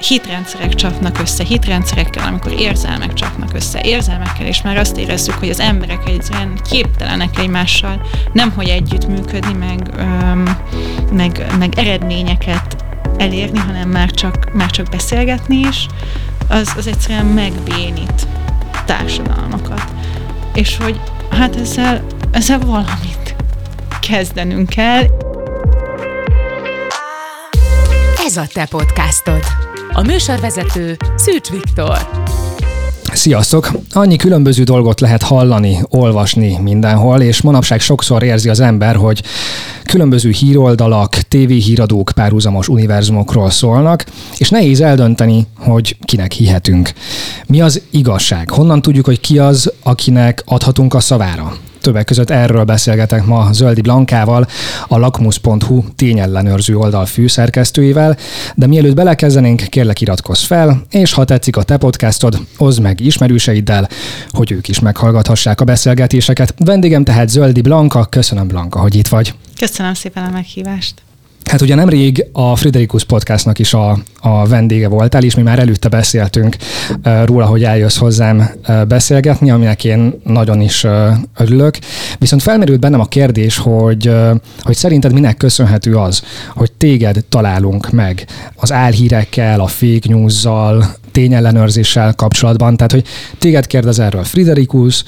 hitrendszerek csapnak össze, hitrendszerekkel, amikor érzelmek csapnak össze, érzelmekkel, és már azt érezzük, hogy az emberek egyszerűen képtelenek egymással nem hogy együttműködni, meg, öm, meg, meg eredményeket elérni, hanem már csak, már csak beszélgetni is, az, az egyszerűen megbénít társadalmakat. És hogy hát ezzel, ezzel valamit kezdenünk kell. Ez a te podcastod. A műsorvezető Szűcs Viktor. Sziasztok! Annyi különböző dolgot lehet hallani, olvasni mindenhol, és manapság sokszor érzi az ember, hogy különböző híroldalak, tévéhíradók párhuzamos univerzumokról szólnak, és nehéz eldönteni, hogy kinek hihetünk. Mi az igazság? Honnan tudjuk, hogy ki az, akinek adhatunk a szavára? Többek között erről beszélgetek ma Zöldi Blankával, a lakmus.hu tényellenőrző oldal főszerkesztőjével, de mielőtt belekezdenénk, kérlek iratkozz fel, és ha tetszik a te podcastod, oszd meg ismerőseiddel, hogy ők is meghallgathassák a beszélgetéseket. Vendégem tehát Zöldi Blanka, köszönöm Blanka, hogy itt vagy. Köszönöm szépen a meghívást. Hát ugye nemrég a Friderikus podcastnak is a, a vendége voltál, és mi már előtte beszéltünk róla, hogy eljössz hozzám beszélgetni, aminek én nagyon is örülök. Viszont felmerült bennem a kérdés, hogy, hogy szerinted minek köszönhető az, hogy téged találunk meg az álhírekkel, a fake news-zal, tényellenőrzéssel kapcsolatban. Tehát, hogy téged kérdez erről Friderikus,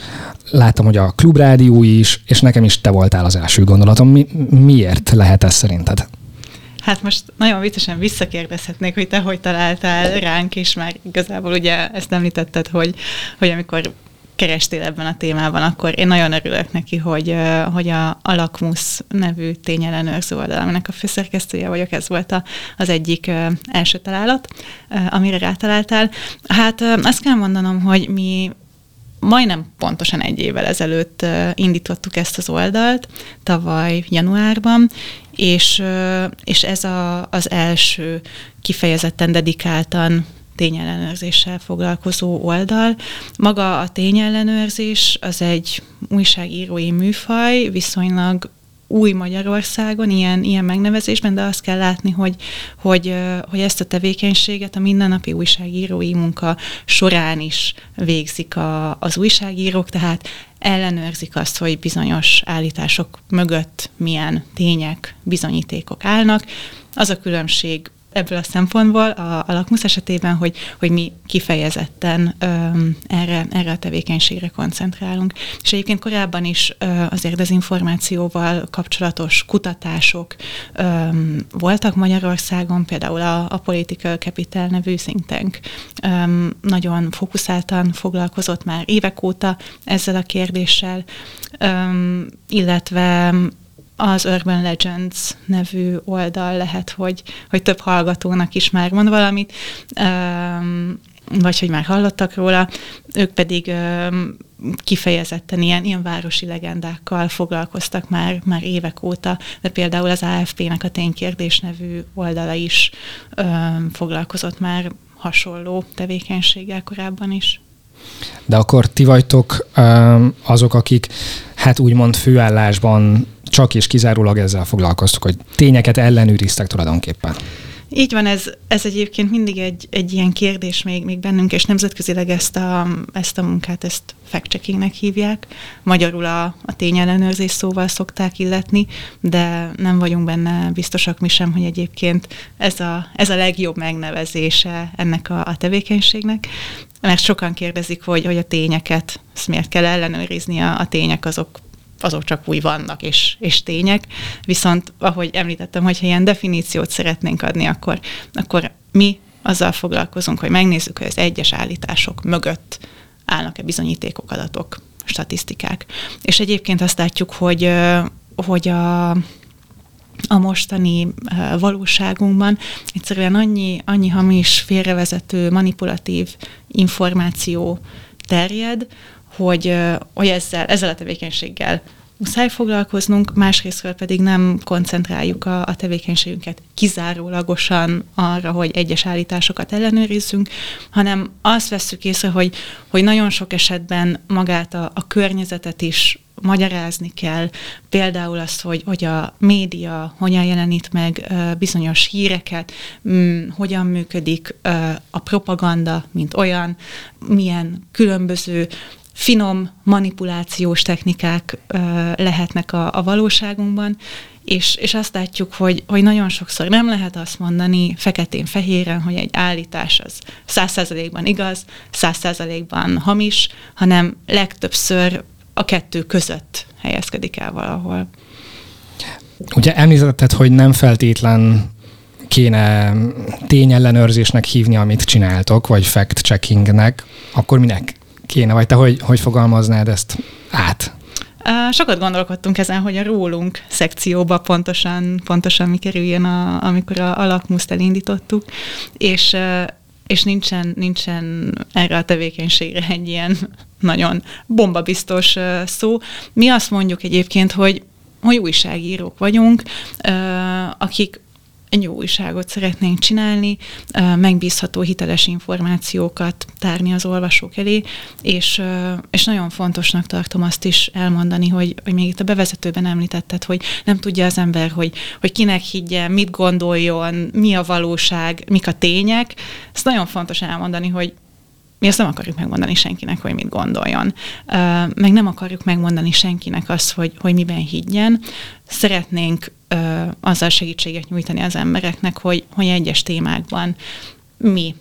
láttam, hogy a klubrádió is, és nekem is te voltál az első gondolatom. Mi, miért lehet ez szerinted? Hát most nagyon viccesen visszakérdezhetnék, hogy te hogy találtál ránk, és már igazából ugye ezt említetted, hogy, hogy amikor kerestél ebben a témában, akkor én nagyon örülök neki, hogy, hogy a Alakmus nevű tényellenőrző oldal, aminek a főszerkesztője vagyok, ez volt a, az egyik első találat, amire rátaláltál. Hát azt kell mondanom, hogy mi majdnem pontosan egy évvel ezelőtt indítottuk ezt az oldalt, tavaly januárban, és, és ez a, az első kifejezetten dedikáltan tényellenőrzéssel foglalkozó oldal. Maga a tényellenőrzés az egy újságírói műfaj, viszonylag új Magyarországon, ilyen, ilyen megnevezésben, de azt kell látni, hogy, hogy, hogy ezt a tevékenységet a mindennapi újságírói munka során is végzik a, az újságírók, tehát ellenőrzik azt, hogy bizonyos állítások mögött milyen tények, bizonyítékok állnak. Az a különbség ebből a szempontból a, a lakmusz esetében, hogy, hogy mi kifejezetten öm, erre, erre a tevékenységre koncentrálunk. És egyébként korábban is ö, azért dezinformációval kapcsolatos kutatások öm, voltak Magyarországon, például a, a Political Capital nevű think tank öm, nagyon fokuszáltan foglalkozott már évek óta ezzel a kérdéssel, öm, illetve az Urban Legends nevű oldal lehet, hogy, hogy több hallgatónak is már mond valamit, vagy hogy már hallottak róla, ők pedig kifejezetten ilyen, ilyen városi legendákkal foglalkoztak már, már évek óta, de például az AFP-nek a Ténykérdés nevű oldala is foglalkozott már hasonló tevékenységgel korábban is. De akkor ti vagytok azok, akik hát úgymond főállásban csak és kizárólag ezzel foglalkoztok, hogy tényeket ellenőriztek tulajdonképpen. Így van, ez, ez egyébként mindig egy, egy ilyen kérdés még, még bennünk, és nemzetközileg ezt a, ezt a munkát, ezt fact-checkingnek hívják. Magyarul a, a tényellenőrzés szóval szokták illetni, de nem vagyunk benne biztosak mi sem, hogy egyébként ez a, ez a legjobb megnevezése ennek a, a tevékenységnek. Mert sokan kérdezik, hogy, hogy a tényeket, ezt miért kell ellenőrizni, a, a tények azok azok csak úgy vannak és, és tények. Viszont, ahogy említettem, hogyha ilyen definíciót szeretnénk adni, akkor, akkor mi azzal foglalkozunk, hogy megnézzük, hogy az egyes állítások mögött állnak-e bizonyítékok, adatok, statisztikák. És egyébként azt látjuk, hogy, hogy a, a mostani valóságunkban egyszerűen annyi, annyi hamis, félrevezető, manipulatív információ terjed, hogy, hogy ezzel, ezzel a tevékenységgel muszáj foglalkoznunk, másrésztről pedig nem koncentráljuk a, a tevékenységünket kizárólagosan arra, hogy egyes állításokat ellenőrizzünk, hanem azt vesszük észre, hogy, hogy nagyon sok esetben magát a, a környezetet is magyarázni kell, például az, hogy, hogy a média hogyan jelenít meg bizonyos híreket, mm, hogyan működik a propaganda, mint olyan, milyen különböző finom manipulációs technikák lehetnek a, a valóságunkban, és, és azt látjuk, hogy, hogy nagyon sokszor nem lehet azt mondani feketén-fehéren, hogy egy állítás az száz százalékban igaz, száz százalékban hamis, hanem legtöbbször a kettő között helyezkedik el valahol. Ugye említetted, hogy nem feltétlen kéne tényellenőrzésnek hívni, amit csináltok, vagy fact-checkingnek, akkor minek kéne, vagy te hogy, hogy fogalmaznád ezt át? Sokat gondolkodtunk ezen, hogy a rólunk szekcióba pontosan, pontosan mi kerüljön, a, amikor a, a lakmuszt elindítottuk, és és nincsen, nincsen erre a tevékenységre egy ilyen nagyon bombabiztos szó. Mi azt mondjuk egyébként, hogy hogy újságírók vagyunk, akik egy jó újságot szeretnénk csinálni, megbízható, hiteles információkat tárni az olvasók elé, és, és nagyon fontosnak tartom azt is elmondani, hogy, hogy még itt a bevezetőben említetted, hogy nem tudja az ember, hogy, hogy kinek higgyen, mit gondoljon, mi a valóság, mik a tények. Ezt nagyon fontos elmondani, hogy mi azt nem akarjuk megmondani senkinek, hogy mit gondoljon. Meg nem akarjuk megmondani senkinek azt, hogy, hogy miben higgyen. Szeretnénk azzal segítséget nyújtani az embereknek, hogy, hogy egyes témákban mi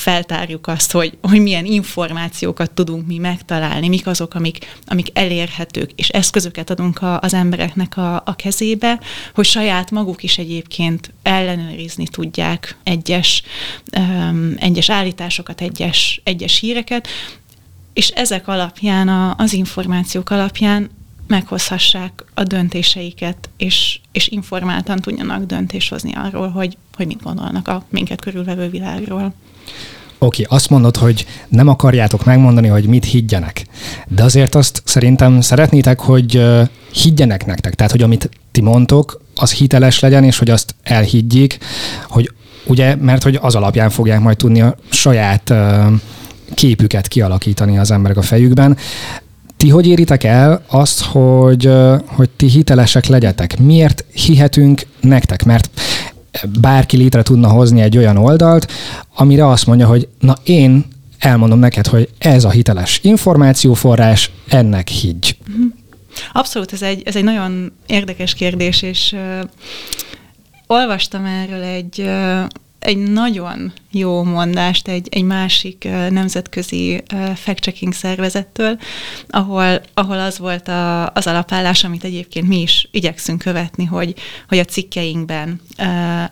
feltárjuk azt, hogy, hogy milyen információkat tudunk mi megtalálni, mik azok, amik, amik elérhetők, és eszközöket adunk a, az embereknek a, a kezébe, hogy saját maguk is egyébként ellenőrizni tudják egyes, um, egyes állításokat, egyes, egyes híreket, és ezek alapján, a, az információk alapján meghozhassák a döntéseiket, és, és informáltan tudjanak döntést hozni arról, hogy, hogy mit gondolnak a minket körülvevő világról. Oké, okay, azt mondod, hogy nem akarjátok megmondani, hogy mit higgyenek. De azért azt szerintem szeretnétek, hogy higgyenek nektek. Tehát, hogy amit ti mondtok, az hiteles legyen, és hogy azt elhiggyék, hogy ugye, mert hogy az alapján fogják majd tudni a saját képüket kialakítani az emberek a fejükben. Ti hogy éritek el azt, hogy, hogy ti hitelesek legyetek? Miért hihetünk nektek? Mert bárki létre tudna hozni egy olyan oldalt, amire azt mondja, hogy na én elmondom neked, hogy ez a hiteles információforrás, ennek higgy. Mhm. Abszolút, ez egy, ez egy nagyon érdekes kérdés, és uh, olvastam erről egy, uh, egy nagyon jó mondást egy, egy másik nemzetközi fact-checking szervezettől, ahol, ahol az volt a, az alapállás, amit egyébként mi is igyekszünk követni, hogy, hogy a cikkeinkben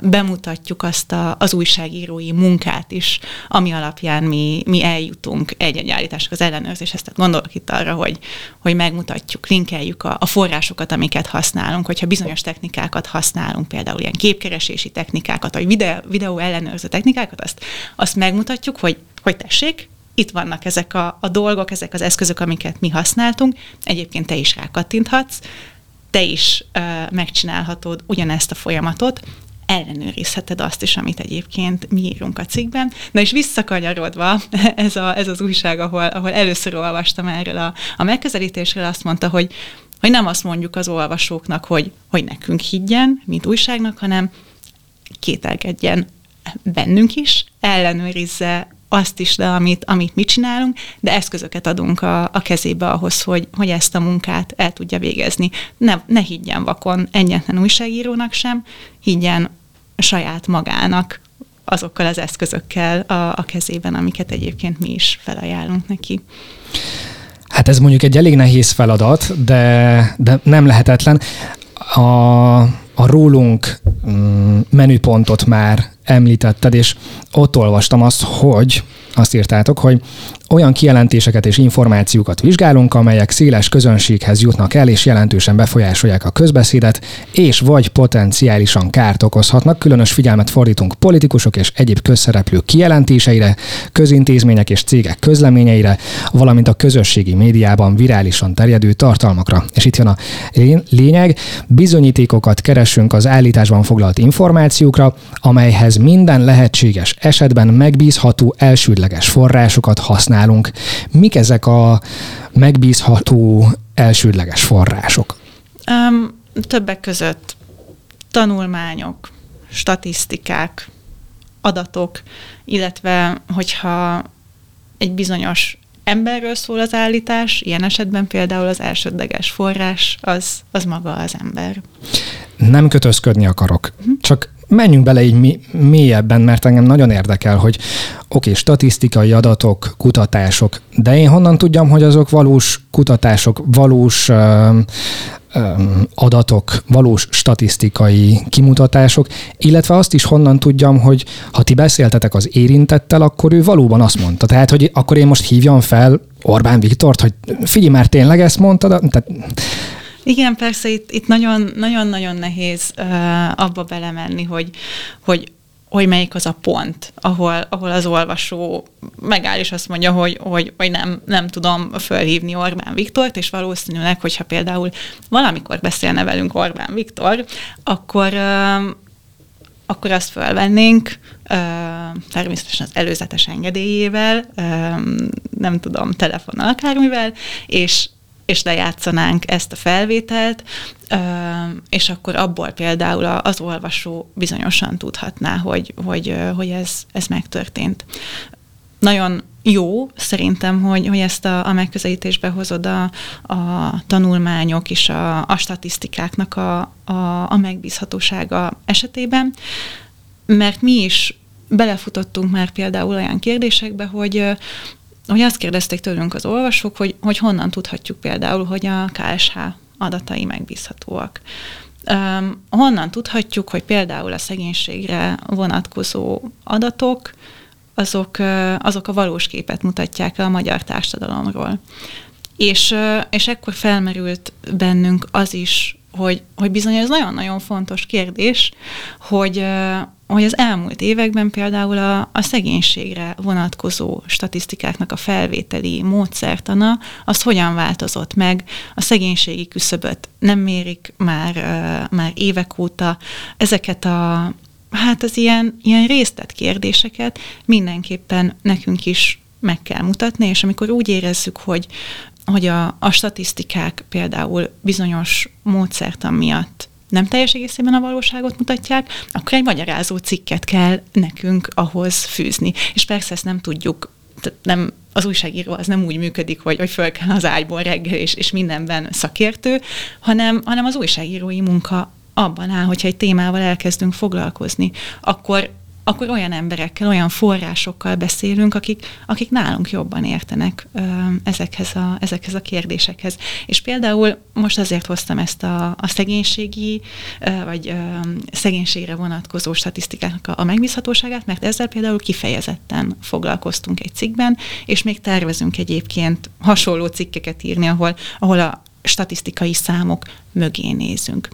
bemutatjuk azt a, az újságírói munkát is, ami alapján mi, mi eljutunk egy-egy állítások az ellenőrzéshez. Tehát gondolok itt arra, hogy, hogy megmutatjuk, linkeljük a, a forrásokat, amiket használunk, hogyha bizonyos technikákat használunk, például ilyen képkeresési technikákat, vagy videó ellenőrző technikákat, azt, azt megmutatjuk, hogy, hogy tessék, itt vannak ezek a, a dolgok, ezek az eszközök, amiket mi használtunk, egyébként te is rákattinthatsz, te is uh, megcsinálhatod ugyanezt a folyamatot, ellenőrizheted azt is, amit egyébként mi írunk a cikkben. Na és visszakanyarodva, ez, a, ez az újság, ahol, ahol először olvastam erről a, a megközelítésről, azt mondta, hogy, hogy nem azt mondjuk az olvasóknak, hogy, hogy nekünk higgyen, mint újságnak, hanem kételkedjen bennünk is, ellenőrizze azt is le, amit, amit mi csinálunk, de eszközöket adunk a, a kezébe ahhoz, hogy, hogy ezt a munkát el tudja végezni. Ne, ne higgyen vakon egyetlen újságírónak sem, higgyen saját magának azokkal az eszközökkel a, a kezében, amiket egyébként mi is felajánlunk neki. Hát ez mondjuk egy elég nehéz feladat, de, de nem lehetetlen. A, a rólunk mm, menüpontot már említetted, és ott olvastam azt, hogy azt írtátok, hogy olyan kijelentéseket és információkat vizsgálunk, amelyek széles közönséghez jutnak el és jelentősen befolyásolják a közbeszédet, és vagy potenciálisan kárt okozhatnak. Különös figyelmet fordítunk politikusok és egyéb közszereplők kijelentéseire, közintézmények és cégek közleményeire, valamint a közösségi médiában virálisan terjedő tartalmakra. És itt jön a lényeg, bizonyítékokat keresünk az állításban foglalt információkra, amelyhez minden lehetséges esetben megbízható elsődleges forrásokat használunk. Mik ezek a megbízható elsődleges források? Um, többek között tanulmányok, statisztikák, adatok, illetve hogyha egy bizonyos emberről szól az állítás, ilyen esetben például az elsődleges forrás az, az maga az ember. Nem kötözködni akarok, uh-huh. csak menjünk bele így mélyebben, mert engem nagyon érdekel, hogy oké, okay, statisztikai adatok, kutatások, de én honnan tudjam, hogy azok valós kutatások, valós uh, adatok, valós statisztikai kimutatások, illetve azt is honnan tudjam, hogy ha ti beszéltetek az érintettel, akkor ő valóban azt mondta. Tehát, hogy akkor én most hívjam fel Orbán Viktort, hogy figyelj már, tényleg ezt mondtad? Tehát, igen, persze itt, itt nagyon, nagyon-nagyon nehéz uh, abba belemenni, hogy, hogy hogy melyik az a pont, ahol, ahol az olvasó megáll, és azt mondja, hogy, hogy, hogy nem, nem tudom fölhívni Orbán Viktort, és valószínűleg, hogyha például valamikor beszélne velünk Orbán Viktor, akkor, akkor azt fölvennénk, természetesen az előzetes engedélyével, nem tudom, telefonnal, akármivel, és, és lejátszanánk ezt a felvételt, és akkor abból például az olvasó bizonyosan tudhatná, hogy, hogy, hogy ez, ez megtörtént. Nagyon jó szerintem, hogy, hogy ezt a, a megközelítésbe hozod a, a tanulmányok és a, a statisztikáknak a, a, a megbízhatósága esetében, mert mi is belefutottunk már például olyan kérdésekbe, hogy hogy azt kérdezték tőlünk az olvasók, hogy, hogy honnan tudhatjuk például, hogy a KSH adatai megbízhatóak. Um, honnan tudhatjuk, hogy például a szegénységre vonatkozó adatok, azok, azok a valós képet mutatják a magyar társadalomról. És, és ekkor felmerült bennünk az is, hogy, hogy bizony ez nagyon-nagyon fontos kérdés, hogy, hogy az elmúlt években például a, a szegénységre vonatkozó statisztikáknak a felvételi módszertana, az hogyan változott meg, a szegénységi küszöböt nem mérik már, már évek óta, ezeket a hát az ilyen, ilyen résztett kérdéseket mindenképpen nekünk is meg kell mutatni, és amikor úgy érezzük, hogy, hogy a, a statisztikák például bizonyos módszertan miatt nem teljes egészében a valóságot mutatják, akkor egy magyarázó cikket kell nekünk ahhoz fűzni. És persze ezt nem tudjuk nem, az újságíró az nem úgy működik, hogy, hogy föl kell az ágyból reggel, és, és mindenben szakértő, hanem, hanem az újságírói munka abban áll, hogyha egy témával elkezdünk foglalkozni, akkor akkor olyan emberekkel, olyan forrásokkal beszélünk, akik, akik nálunk jobban értenek ö, ezekhez, a, ezekhez a kérdésekhez. És például most azért hoztam ezt a, a szegénységi, ö, vagy ö, szegénységre vonatkozó statisztikának a, a megbízhatóságát, mert ezzel például kifejezetten foglalkoztunk egy cikkben, és még tervezünk egyébként hasonló cikkeket írni, ahol, ahol a statisztikai számok mögé nézünk.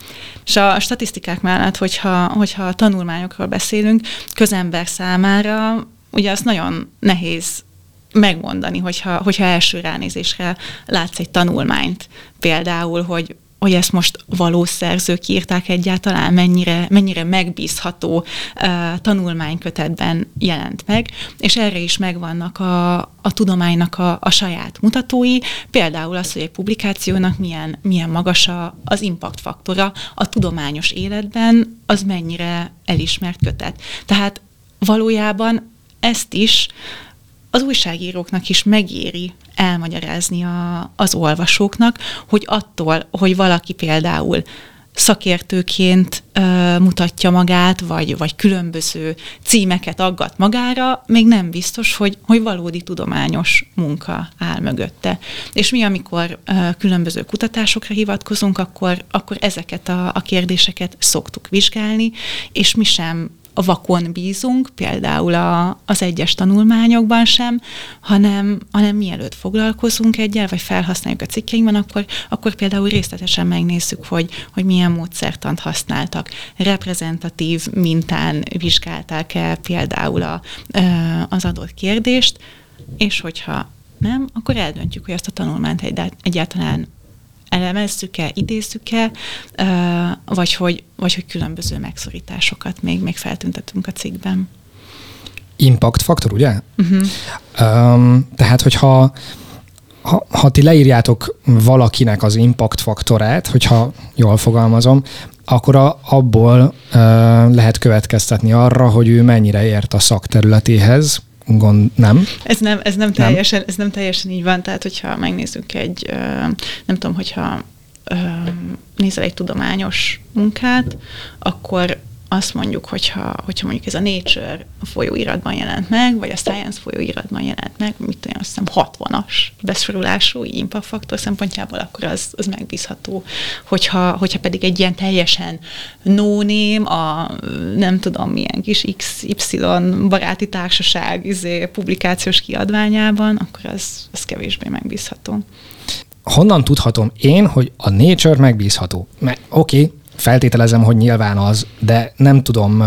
És a statisztikák mellett, hogyha, hogyha a tanulmányokról beszélünk, közember számára ugye azt nagyon nehéz megmondani, hogyha, hogyha első ránézésre látsz egy tanulmányt, például, hogy hogy ezt most valós szerzők írták egyáltalán, mennyire, mennyire megbízható uh, tanulmánykötetben jelent meg, és erre is megvannak a, a tudománynak a, a saját mutatói, például az, hogy egy publikációnak milyen, milyen magas a, az impact faktora a tudományos életben, az mennyire elismert kötet. Tehát valójában ezt is az újságíróknak is megéri elmagyarázni a, az olvasóknak, hogy attól, hogy valaki például szakértőként ö, mutatja magát, vagy, vagy különböző címeket aggat magára, még nem biztos, hogy, hogy valódi tudományos munka áll mögötte. És mi, amikor ö, különböző kutatásokra hivatkozunk, akkor, akkor ezeket a, a kérdéseket szoktuk vizsgálni, és mi sem a vakon bízunk, például a, az egyes tanulmányokban sem, hanem, hanem mielőtt foglalkozunk egyel, vagy felhasználjuk a cikkeinkben, akkor, akkor például részletesen megnézzük, hogy, hogy milyen módszertant használtak. Reprezentatív mintán vizsgálták-e például a, az adott kérdést, és hogyha nem, akkor eldöntjük, hogy ezt a tanulmányt egyáltalán elemezzük-e, idézzük-e, vagy hogy, vagy hogy különböző megszorításokat még, még feltüntetünk a cikkben. Impact faktor, ugye? Uh-huh. Um, tehát, hogyha ha, ha ti leírjátok valakinek az impact faktorát, hogyha jól fogalmazom, akkor a, abból uh, lehet következtetni arra, hogy ő mennyire ért a szakterületéhez, gond, nem? Ez nem, ez nem, teljesen, nem. ez nem teljesen így van, tehát hogyha megnézzük egy, nem tudom, hogyha nézel egy tudományos munkát, akkor azt mondjuk, hogyha, hogyha mondjuk ez a Nature folyóiratban jelent meg, vagy a Science folyóiratban jelent meg, mit tudom, azt hiszem 60-as besorolású impact faktor szempontjából, akkor az, az megbízható. Hogyha, hogyha pedig egy ilyen teljesen no name, a nem tudom milyen kis XY baráti társaság izé, publikációs kiadványában, akkor az, az kevésbé megbízható. Honnan tudhatom én, hogy a Nature megbízható? Mert oké, okay, feltételezem, hogy nyilván az, de nem tudom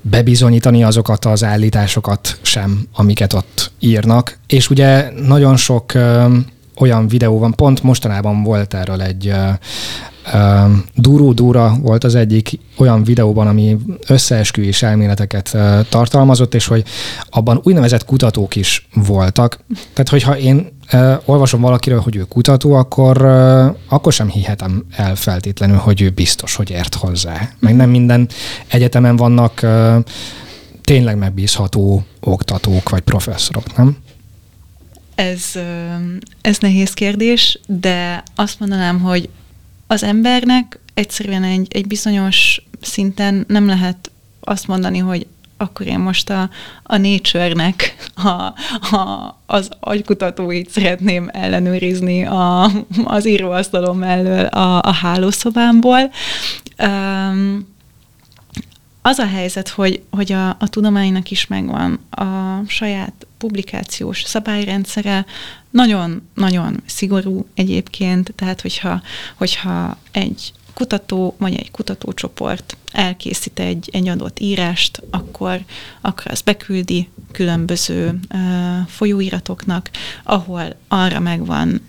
bebizonyítani azokat az állításokat sem, amiket ott írnak. És ugye nagyon sok olyan videó van, pont mostanában volt erről egy Duró Dúra volt az egyik olyan videóban, ami összeesküvés elméleteket tartalmazott, és hogy abban úgynevezett kutatók is voltak. Tehát, hogyha én olvasom valakiről, hogy ő kutató, akkor, akkor sem hihetem el feltétlenül, hogy ő biztos, hogy ért hozzá. Meg nem minden egyetemen vannak tényleg megbízható oktatók vagy professzorok, nem? Ez, ez nehéz kérdés, de azt mondanám, hogy az embernek egyszerűen egy, egy bizonyos szinten nem lehet azt mondani, hogy akkor én most a, a Nature-nek a, a, az agykutatóit szeretném ellenőrizni a, az íróasztalom mellől a, a hálószobámból. Um, az a helyzet, hogy, hogy a, a tudománynak is megvan a saját publikációs szabályrendszere, nagyon-nagyon szigorú egyébként, tehát hogyha, hogyha egy kutató vagy egy kutatócsoport elkészít egy, egy adott írást, akkor, akkor azt beküldi különböző uh, folyóiratoknak, ahol arra megvan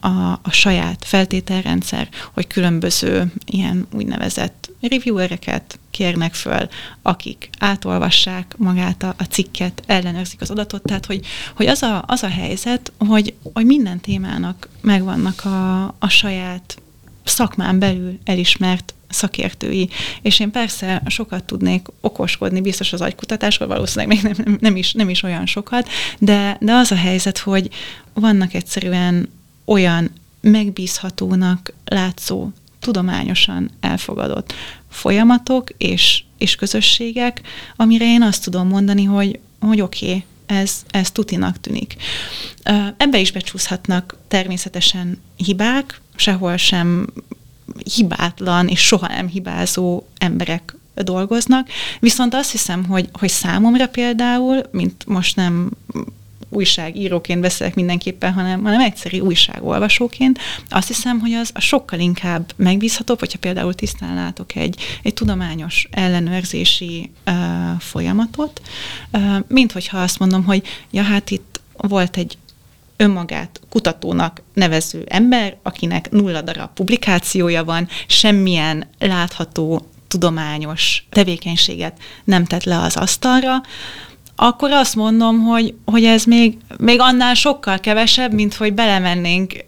a, a saját feltételrendszer, hogy különböző ilyen úgynevezett reviewereket kérnek föl, akik átolvassák magát a, a cikket, ellenőrzik az adatot, tehát hogy, hogy az, a, az a helyzet, hogy, hogy minden témának megvannak a, a saját szakmán belül elismert szakértői. És én persze sokat tudnék okoskodni, biztos az agykutatásról, valószínűleg még nem, nem, is, nem is olyan sokat, de, de az a helyzet, hogy vannak egyszerűen olyan megbízhatónak látszó, tudományosan elfogadott folyamatok és, és közösségek, amire én azt tudom mondani, hogy, hogy oké, okay, ez, ez tutinak tűnik. Ebbe is becsúszhatnak természetesen hibák, sehol sem hibátlan és soha nem hibázó emberek dolgoznak, viszont azt hiszem, hogy, hogy számomra például, mint most nem újságíróként beszélek mindenképpen, hanem, hanem egyszerű újságolvasóként, azt hiszem, hogy az a sokkal inkább megbízhatóbb, hogyha például tisztán látok egy, egy tudományos ellenőrzési uh, folyamatot, uh, mint hogyha azt mondom, hogy ja, hát itt volt egy önmagát kutatónak nevező ember, akinek nulla darab publikációja van, semmilyen látható tudományos tevékenységet nem tett le az asztalra, akkor azt mondom, hogy, hogy ez még, még annál sokkal kevesebb, mint hogy belemennénk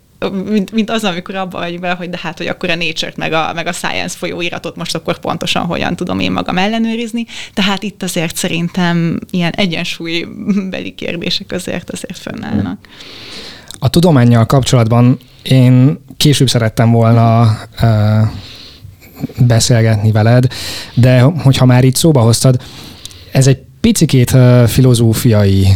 mint, mint az, amikor abban vagyunk bele, hogy de hát, hogy akkor a nature meg a, meg a Science folyóiratot most akkor pontosan hogyan tudom én magam ellenőrizni. Tehát itt azért szerintem ilyen egyensúlybeli kérdések azért azért fönnállnak. A tudományjal kapcsolatban én később szerettem volna uh, beszélgetni veled, de hogyha már itt szóba hoztad, ez egy picikét uh, filozófiai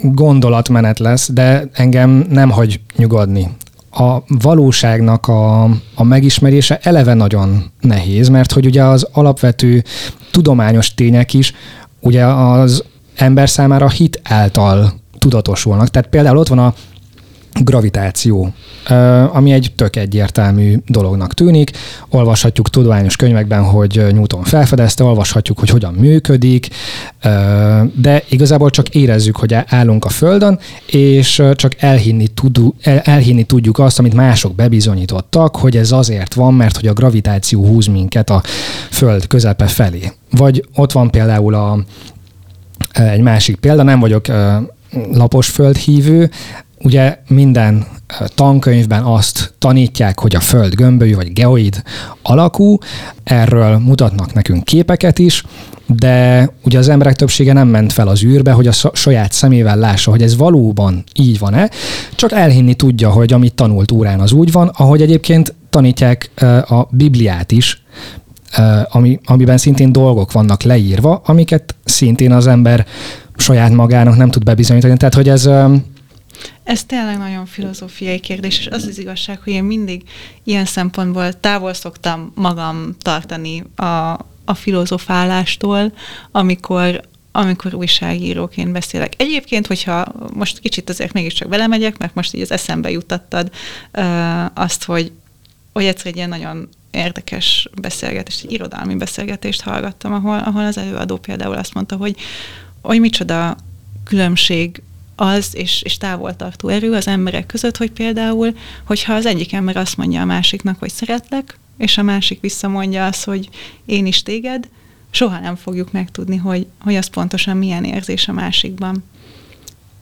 gondolatmenet lesz, de engem nem hagy nyugodni a valóságnak a, a megismerése eleve nagyon nehéz, mert hogy ugye az alapvető tudományos tények is ugye az ember számára hit által tudatosulnak. Tehát például ott van a gravitáció, ami egy tök egyértelmű dolognak tűnik. Olvashatjuk tudományos könyvekben, hogy Newton felfedezte, olvashatjuk, hogy hogyan működik, de igazából csak érezzük, hogy állunk a Földön, és csak elhinni, tudu, elhinni tudjuk azt, amit mások bebizonyítottak, hogy ez azért van, mert hogy a gravitáció húz minket a Föld közepe felé. Vagy ott van például a, egy másik példa, nem vagyok lapos földhívő, ugye minden tankönyvben azt tanítják, hogy a Föld gömbölyű vagy geoid alakú, erről mutatnak nekünk képeket is, de ugye az emberek többsége nem ment fel az űrbe, hogy a saját szemével lássa, hogy ez valóban így van-e, csak elhinni tudja, hogy amit tanult órán az úgy van, ahogy egyébként tanítják a Bibliát is, ami, amiben szintén dolgok vannak leírva, amiket szintén az ember saját magának nem tud bebizonyítani. Tehát, hogy ez... Ez tényleg nagyon filozófiai kérdés, és az az igazság, hogy én mindig ilyen szempontból távol szoktam magam tartani a, a filozofálástól, amikor, amikor újságíróként beszélek. Egyébként, hogyha most kicsit azért mégiscsak belemegyek, mert most így az eszembe jutattad uh, azt, hogy, hogy egyszer egy ilyen nagyon érdekes beszélgetést, egy irodalmi beszélgetést hallgattam, ahol, ahol az előadó például azt mondta, hogy, hogy micsoda különbség az, és, és távoltartó erő az emberek között, hogy például, hogyha az egyik ember azt mondja a másiknak, hogy szeretlek, és a másik visszamondja azt, hogy én is téged, soha nem fogjuk megtudni, hogy, hogy az pontosan milyen érzés a másikban.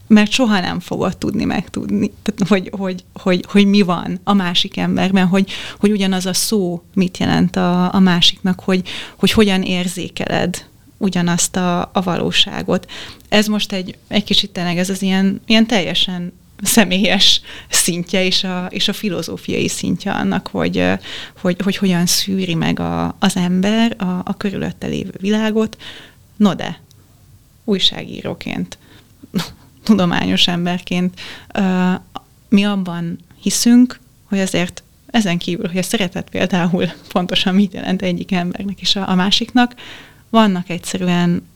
Mert soha nem fogod tudni megtudni, tehát, hogy, hogy, hogy, hogy mi van a másik emberben, hogy, hogy ugyanaz a szó mit jelent a, a másiknak, hogy, hogy hogyan érzékeled ugyanazt a, a valóságot. Ez most egy, egy kicsit tényleg ez az ilyen, ilyen teljesen személyes szintje és a, és a filozófiai szintje annak, hogy, hogy, hogy hogyan szűri meg a, az ember a, a körülötte lévő világot. No de, újságíróként tudományos emberként mi abban hiszünk, hogy azért ezen kívül, hogy a szeretet például pontosan mit jelent egyik embernek és a, a másiknak, vannak egyszerűen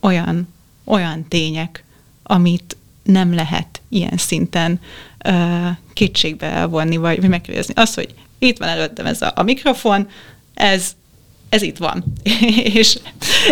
olyan, olyan tények, amit nem lehet ilyen szinten uh, kétségbe elvonni, vagy, vagy megkérdezni. Az, hogy itt van előttem ez a, a mikrofon, ez ez itt van. és,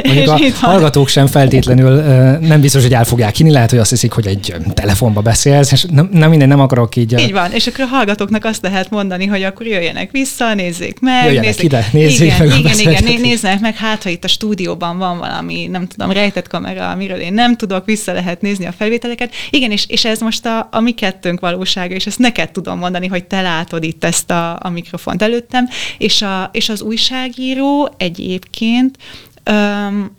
és a itt van. hallgatók sem feltétlenül nem biztos, hogy el fogják hinni, lehet, hogy azt hiszik, hogy egy telefonba beszélsz, és nem, nem minden, nem akarok így. Így van, és akkor a hallgatóknak azt lehet mondani, hogy akkor jöjjenek vissza, nézzék meg. Jöjjenek nézzék. ide, nézzék igen, meg Igen, igen, nézzenek meg, hát ha itt a stúdióban van valami, nem tudom, rejtett kamera, amiről én nem tudok, vissza lehet nézni a felvételeket. Igen, és, és ez most a, a mi kettőnk valósága, és ezt neked tudom mondani, hogy te látod itt ezt a, a mikrofont előttem, és, a, és az újságíró egyébként. Öm,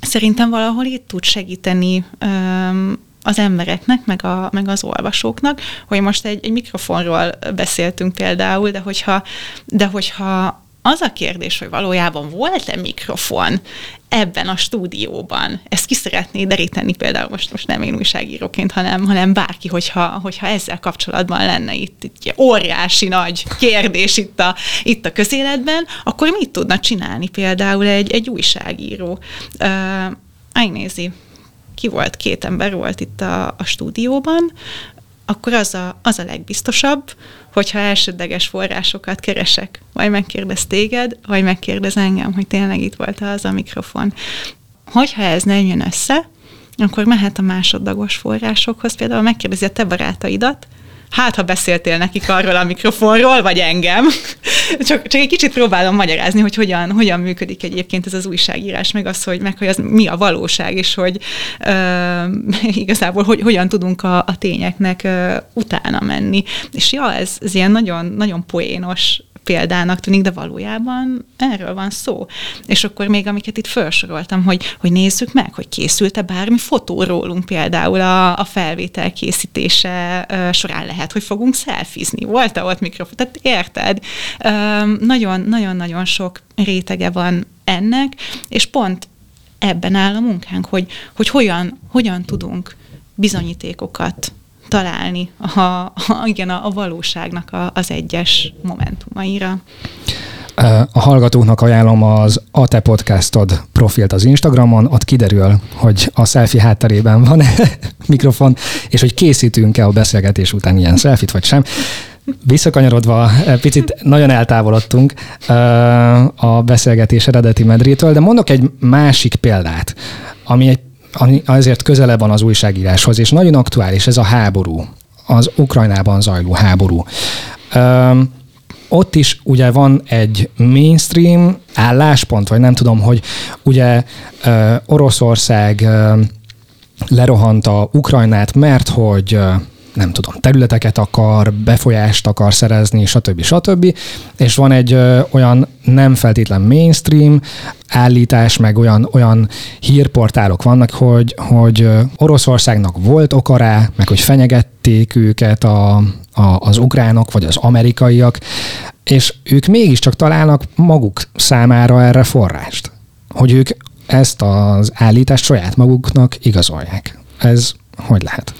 szerintem valahol itt tud segíteni öm, az embereknek, meg, a, meg az olvasóknak, hogy most egy, egy mikrofonról beszéltünk például, de hogyha, de hogyha az a kérdés, hogy valójában volt-e mikrofon ebben a stúdióban, ezt ki szeretné deríteni például most, most nem én újságíróként, hanem, hanem bárki, hogyha, hogyha ezzel kapcsolatban lenne itt, itt óriási nagy kérdés itt a, itt a közéletben, akkor mit tudna csinálni például egy, egy újságíró? Uh, megnézi, ki volt, két ember volt itt a, a stúdióban, akkor az a, az a legbiztosabb, hogyha elsődleges forrásokat keresek, vagy megkérdez téged, vagy megkérdez engem, hogy tényleg itt volt az a mikrofon. Hogyha ez nem jön össze, akkor mehet a másodlagos forrásokhoz, például megkérdezi a te barátaidat, hát ha beszéltél nekik arról a mikrofonról, vagy engem. Csak, csak egy kicsit próbálom magyarázni, hogy hogyan, hogyan működik egyébként ez az újságírás, meg az, hogy, meg, hogy az mi a valóság, és hogy uh, igazából hogy, hogyan tudunk a, a tényeknek uh, utána menni. És ja, ez, ez ilyen nagyon, nagyon poénos példának tűnik, de valójában erről van szó. És akkor még amiket itt felsoroltam, hogy, hogy nézzük meg, hogy készült-e bármi fotó rólunk például a, a felvétel készítése során lehet, hogy fogunk szelfizni. Volt-e ott mikrofon? Tehát érted? Nagyon-nagyon-nagyon sok rétege van ennek, és pont ebben áll a munkánk, hogy, hogy hogyan, hogyan tudunk bizonyítékokat találni a, a, igen, a, a valóságnak a, az egyes momentumaira. A hallgatóknak ajánlom az A Te Podcastod profilt az Instagramon, ott kiderül, hogy a selfie hátterében van mikrofon, és hogy készítünk-e a beszélgetés után ilyen selfit, vagy sem. Visszakanyarodva, picit nagyon eltávolodtunk a beszélgetés eredeti medrétől, de mondok egy másik példát, ami egy azért közelebb van az újságíráshoz, és nagyon aktuális ez a háború, az Ukrajnában zajló háború. Um, ott is ugye van egy mainstream álláspont, vagy nem tudom, hogy ugye uh, Oroszország uh, lerohanta Ukrajnát, mert hogy uh, nem tudom, területeket akar, befolyást akar szerezni, stb. stb. És van egy ö, olyan nem feltétlen mainstream állítás, meg olyan, olyan hírportálok vannak, hogy, hogy Oroszországnak volt oka rá, meg hogy fenyegették őket a, a, az ukránok, vagy az amerikaiak, és ők mégiscsak találnak maguk számára erre forrást. Hogy ők ezt az állítást saját maguknak igazolják. Ez hogy lehet?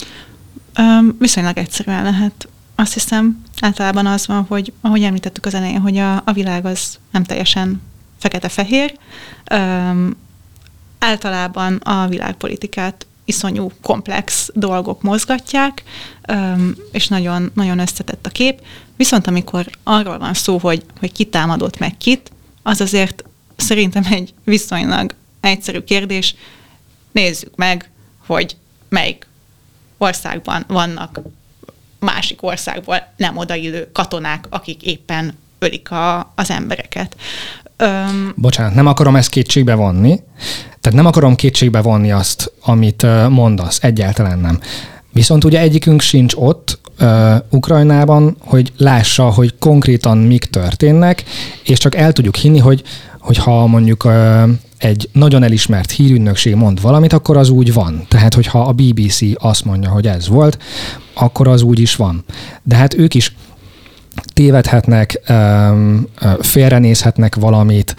Um, viszonylag egyszerűen lehet. Azt hiszem, általában az van, hogy ahogy említettük az elején, hogy a, a világ az nem teljesen fekete-fehér. Um, általában a világpolitikát iszonyú komplex dolgok mozgatják, és nagyon, nagyon összetett a kép. Viszont amikor arról van szó, hogy, hogy ki támadott meg kit, az azért szerintem egy viszonylag egyszerű kérdés. Nézzük meg, hogy melyik országban vannak másik országból nem odaillő katonák, akik éppen ölik a, az embereket. Öm, Bocsánat, nem akarom ezt kétségbe vonni, tehát nem akarom kétségbe vonni azt, amit mondasz, egyáltalán nem. Viszont ugye egyikünk sincs ott, uh, Ukrajnában, hogy lássa, hogy konkrétan mik történnek, és csak el tudjuk hinni, hogy, hogy ha mondjuk uh, egy nagyon elismert hírügynökség mond valamit, akkor az úgy van. Tehát, hogyha a BBC azt mondja, hogy ez volt, akkor az úgy is van. De hát ők is tévedhetnek, félrenézhetnek valamit,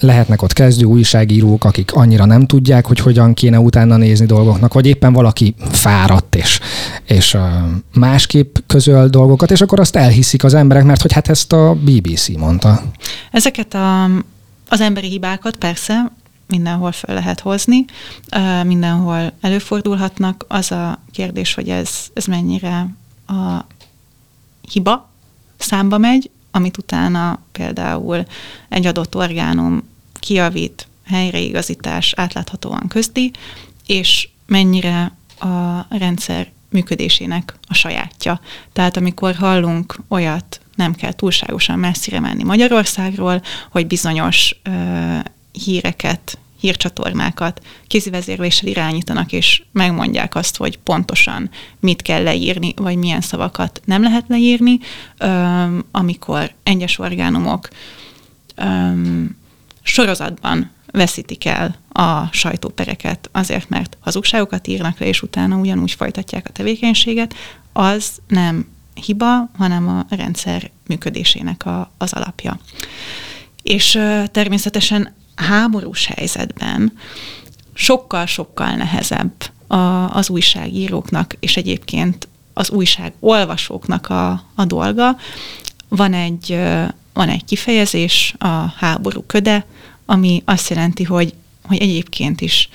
lehetnek ott kezdő újságírók, akik annyira nem tudják, hogy hogyan kéne utána nézni dolgoknak, vagy éppen valaki fáradt és, és másképp közöl dolgokat, és akkor azt elhiszik az emberek, mert hogy hát ezt a BBC mondta. Ezeket a, az emberi hibákat persze mindenhol fel lehet hozni, mindenhol előfordulhatnak. Az a kérdés, hogy ez, ez mennyire a hiba számba megy, amit utána például egy adott orgánum kiavít, helyreigazítás átláthatóan közdi, és mennyire a rendszer működésének a sajátja. Tehát amikor hallunk olyat, nem kell túlságosan messzire menni Magyarországról, hogy bizonyos ö, híreket hírcsatornákat kézivezérléssel irányítanak, és megmondják azt, hogy pontosan mit kell leírni, vagy milyen szavakat nem lehet leírni, amikor egyes orgánumok sorozatban veszítik el a sajtópereket azért, mert hazugságokat írnak le, és utána ugyanúgy folytatják a tevékenységet, az nem hiba, hanem a rendszer működésének a, az alapja. És természetesen háborús helyzetben sokkal-sokkal nehezebb a, az újságíróknak, és egyébként az újság olvasóknak a, a dolga. Van egy, van egy kifejezés, a háború köde, ami azt jelenti, hogy, hogy egyébként is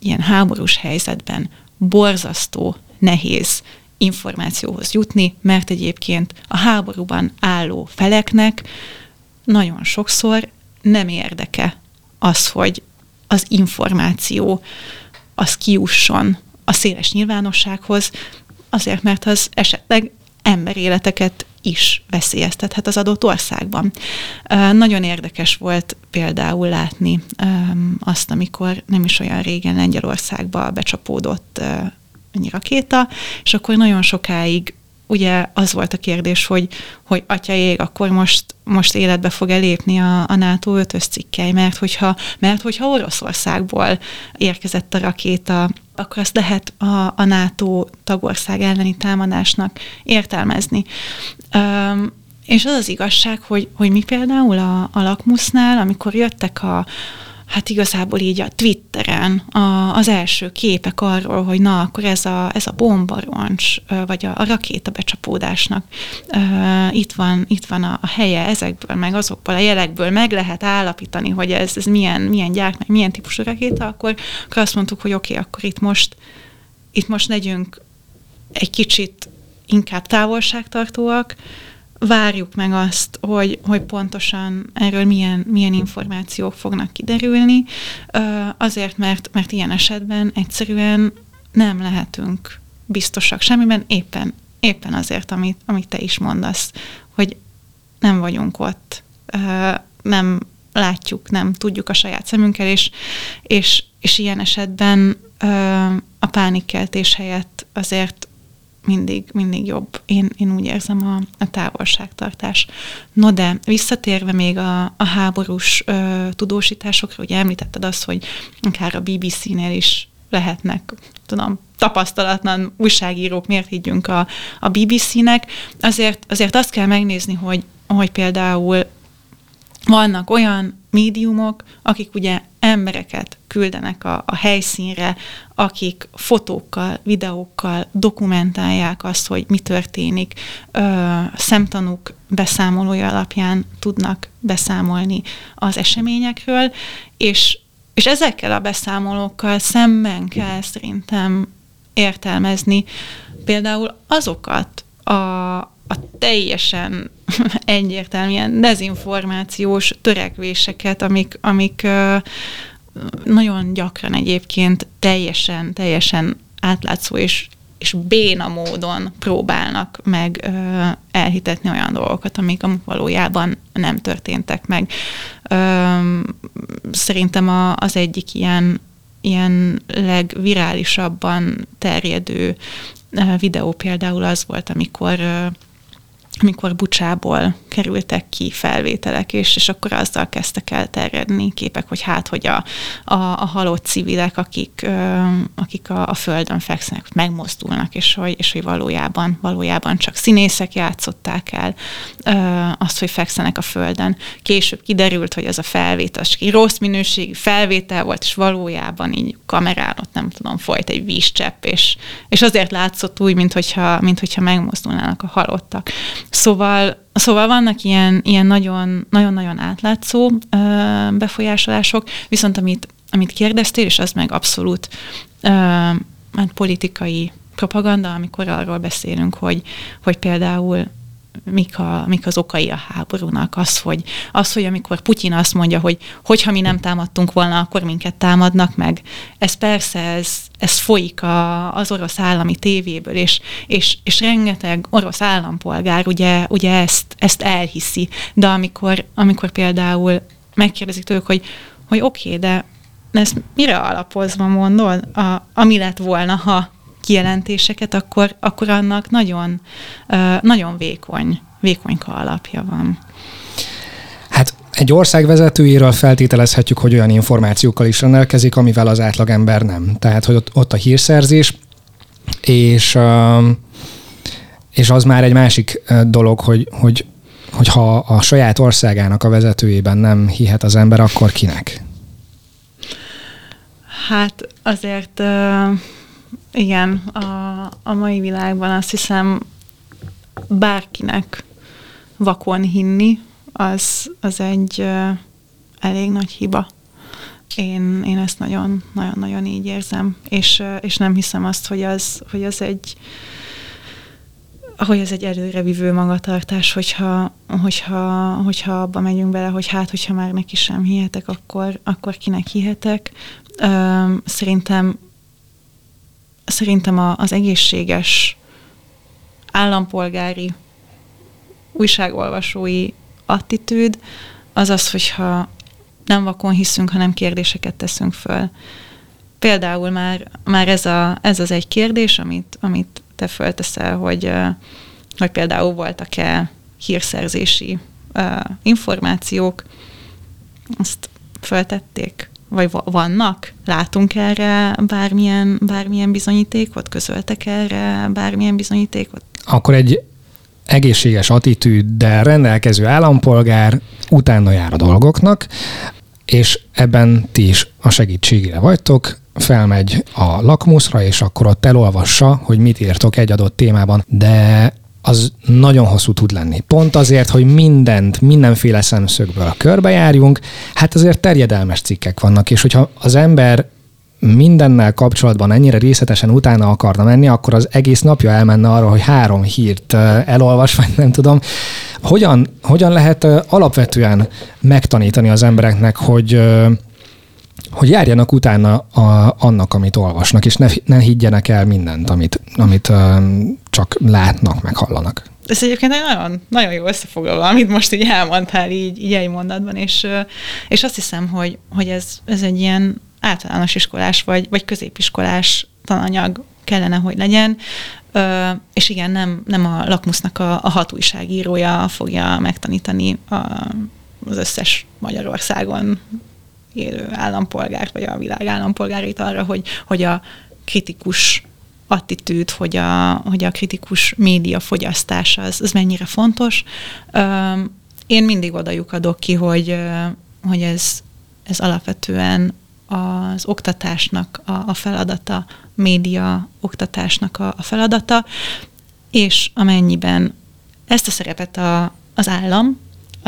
ilyen háborús helyzetben borzasztó, nehéz információhoz jutni, mert egyébként a háborúban álló feleknek nagyon sokszor nem érdeke az, hogy az információ az kiusson a széles nyilvánossághoz, azért, mert az esetleg emberéleteket is veszélyeztethet az adott országban. Nagyon érdekes volt például látni azt, amikor nem is olyan régen Lengyelországba becsapódott ennyi rakéta, és akkor nagyon sokáig ugye az volt a kérdés, hogy, hogy ég, akkor most, most életbe fog elépni a, a NATO ötös cikkely, mert hogyha, mert hogyha Oroszországból érkezett a rakéta, akkor azt lehet a, a NATO tagország elleni támadásnak értelmezni. Um, és az az igazság, hogy, hogy mi például a, a lakmusznál, amikor jöttek a, hát igazából így a Twitteren a, az első képek arról, hogy na, akkor ez a, ez a bombaroncs, vagy a, a rakéta becsapódásnak itt van, itt van a, a helye ezekből, meg azokból a jelekből. Meg lehet állapítani, hogy ez, ez milyen, milyen gyárt, meg milyen típusú rakéta, akkor, akkor azt mondtuk, hogy oké, okay, akkor itt most, itt most legyünk egy kicsit inkább távolságtartóak, várjuk meg azt, hogy, hogy pontosan erről milyen, milyen információk fognak kiderülni, azért, mert, mert ilyen esetben egyszerűen nem lehetünk biztosak semmiben, éppen, éppen azért, amit, amit te is mondasz, hogy nem vagyunk ott, nem látjuk, nem tudjuk a saját szemünkkel, és, és, és ilyen esetben a pánikkeltés helyett azért mindig, mindig jobb. Én, én úgy érzem a, a távolságtartás. No de visszatérve még a, a háborús ö, tudósításokra, ugye említetted azt, hogy akár a BBC-nél is lehetnek, tudom, tapasztalatlan újságírók, miért higgyünk a, a BBC-nek. Azért, azért azt kell megnézni, hogy, hogy például vannak olyan médiumok, akik ugye embereket küldenek a, a helyszínre, akik fotókkal, videókkal dokumentálják azt, hogy mi történik, ö, szemtanúk beszámolója alapján tudnak beszámolni az eseményekről, és, és ezekkel a beszámolókkal szemben kell szerintem értelmezni például azokat a, a teljesen egyértelműen dezinformációs törekvéseket, amik, amik nagyon gyakran egyébként teljesen, teljesen átlátszó és, és béna módon próbálnak meg ö, elhitetni olyan dolgokat, amik valójában nem történtek meg. Ö, szerintem a, az egyik ilyen, ilyen legvirálisabban terjedő videó például az volt, amikor amikor Bucsából kerültek ki felvételek, és, és akkor azzal kezdtek el terjedni képek, hogy hát, hogy a, a, a halott civilek, akik, ö, akik a, a földön fekszenek, megmozdulnak, és hogy, és hogy valójában, valójában csak színészek játszották el ö, azt, hogy fekszenek a földön. Később kiderült, hogy az a felvétel, az rossz minőségű felvétel volt, és valójában így kamerán ott nem tudom, folyt egy vízcsepp, és, és azért látszott úgy, hogyha, mint hogyha megmozdulnának a halottak. Szóval, szóval vannak ilyen, ilyen nagyon, nagyon-nagyon átlátszó ö, befolyásolások, viszont amit, amit kérdeztél, és az meg abszolút ö, hát politikai propaganda, amikor arról beszélünk, hogy, hogy például mik, a, mik az okai a háborúnak. Az hogy, az, hogy amikor Putyin azt mondja, hogy hogyha mi nem támadtunk volna, akkor minket támadnak meg. Ez persze, ez, ez folyik a, az orosz állami tévéből, és, és, és rengeteg orosz állampolgár ugye, ugye ezt, ezt elhiszi. De amikor, amikor például megkérdezik tőlük, hogy, hogy oké, okay, de ezt mire alapozva mondod, a, ami lett volna, ha kijelentéseket, akkor, akkor annak nagyon, nagyon vékony, vékonyka alapja van. Hát egy ország vezetőjéről feltételezhetjük, hogy olyan információkkal is rendelkezik, amivel az átlagember nem. Tehát, hogy ott, ott a hírszerzés, és, és az már egy másik dolog, hogy, hogy, hogy ha a saját országának a vezetőjében nem hihet az ember, akkor kinek? Hát azért igen, a, a mai világban azt hiszem bárkinek vakon hinni, az, az egy uh, elég nagy hiba. Én, én ezt nagyon, nagyon, nagyon így érzem, és, uh, és nem hiszem azt, hogy az, hogy az egy hogy ez egy előrevívő magatartás, hogyha, hogyha, hogyha abba megyünk bele, hogy hát, hogyha már neki sem hihetek, akkor, akkor kinek hihetek. Szerintem szerintem a, az egészséges állampolgári újságolvasói attitűd az az, hogyha nem vakon hiszünk, hanem kérdéseket teszünk föl. Például már, már ez, a, ez az egy kérdés, amit, amit te fölteszel, hogy, hogy például voltak-e hírszerzési uh, információk, azt föltették vagy vannak? Látunk erre bármilyen, bármilyen bizonyítékot? Közöltek erre bármilyen bizonyítékot? Akkor egy egészséges attitűddel rendelkező állampolgár utána jár a dolgoknak, és ebben ti is a segítségére vagytok, felmegy a lakmuszra, és akkor ott elolvassa, hogy mit írtok egy adott témában, de az nagyon hosszú tud lenni. Pont azért, hogy mindent, mindenféle szemszögből körbejárjunk, hát azért terjedelmes cikkek vannak, és hogyha az ember mindennel kapcsolatban ennyire részletesen utána akarna menni, akkor az egész napja elmenne arra, hogy három hírt elolvas, vagy nem tudom. Hogyan, hogyan lehet alapvetően megtanítani az embereknek, hogy hogy járjanak utána a, annak, amit olvasnak, és ne, ne higgyenek el mindent, amit, amit csak látnak, meg hallanak. Ez egyébként egy nagyon, nagyon jó összefoglalva, amit most így elmondtál így, így egy mondatban, és, és azt hiszem, hogy, hogy ez, ez egy ilyen általános iskolás vagy, vagy középiskolás tananyag kellene, hogy legyen. És igen, nem, nem a lakmusznak a, a hat újságírója fogja megtanítani a, az összes Magyarországon élő állampolgárt, vagy a világ állampolgárait arra, hogy, hogy a kritikus attitűd, hogy a, hogy a kritikus média fogyasztás az, az mennyire fontos. Én mindig oda lyukadok ki, hogy, hogy ez, ez alapvetően az oktatásnak a, a feladata, média oktatásnak a, a feladata, és amennyiben ezt a szerepet a, az állam,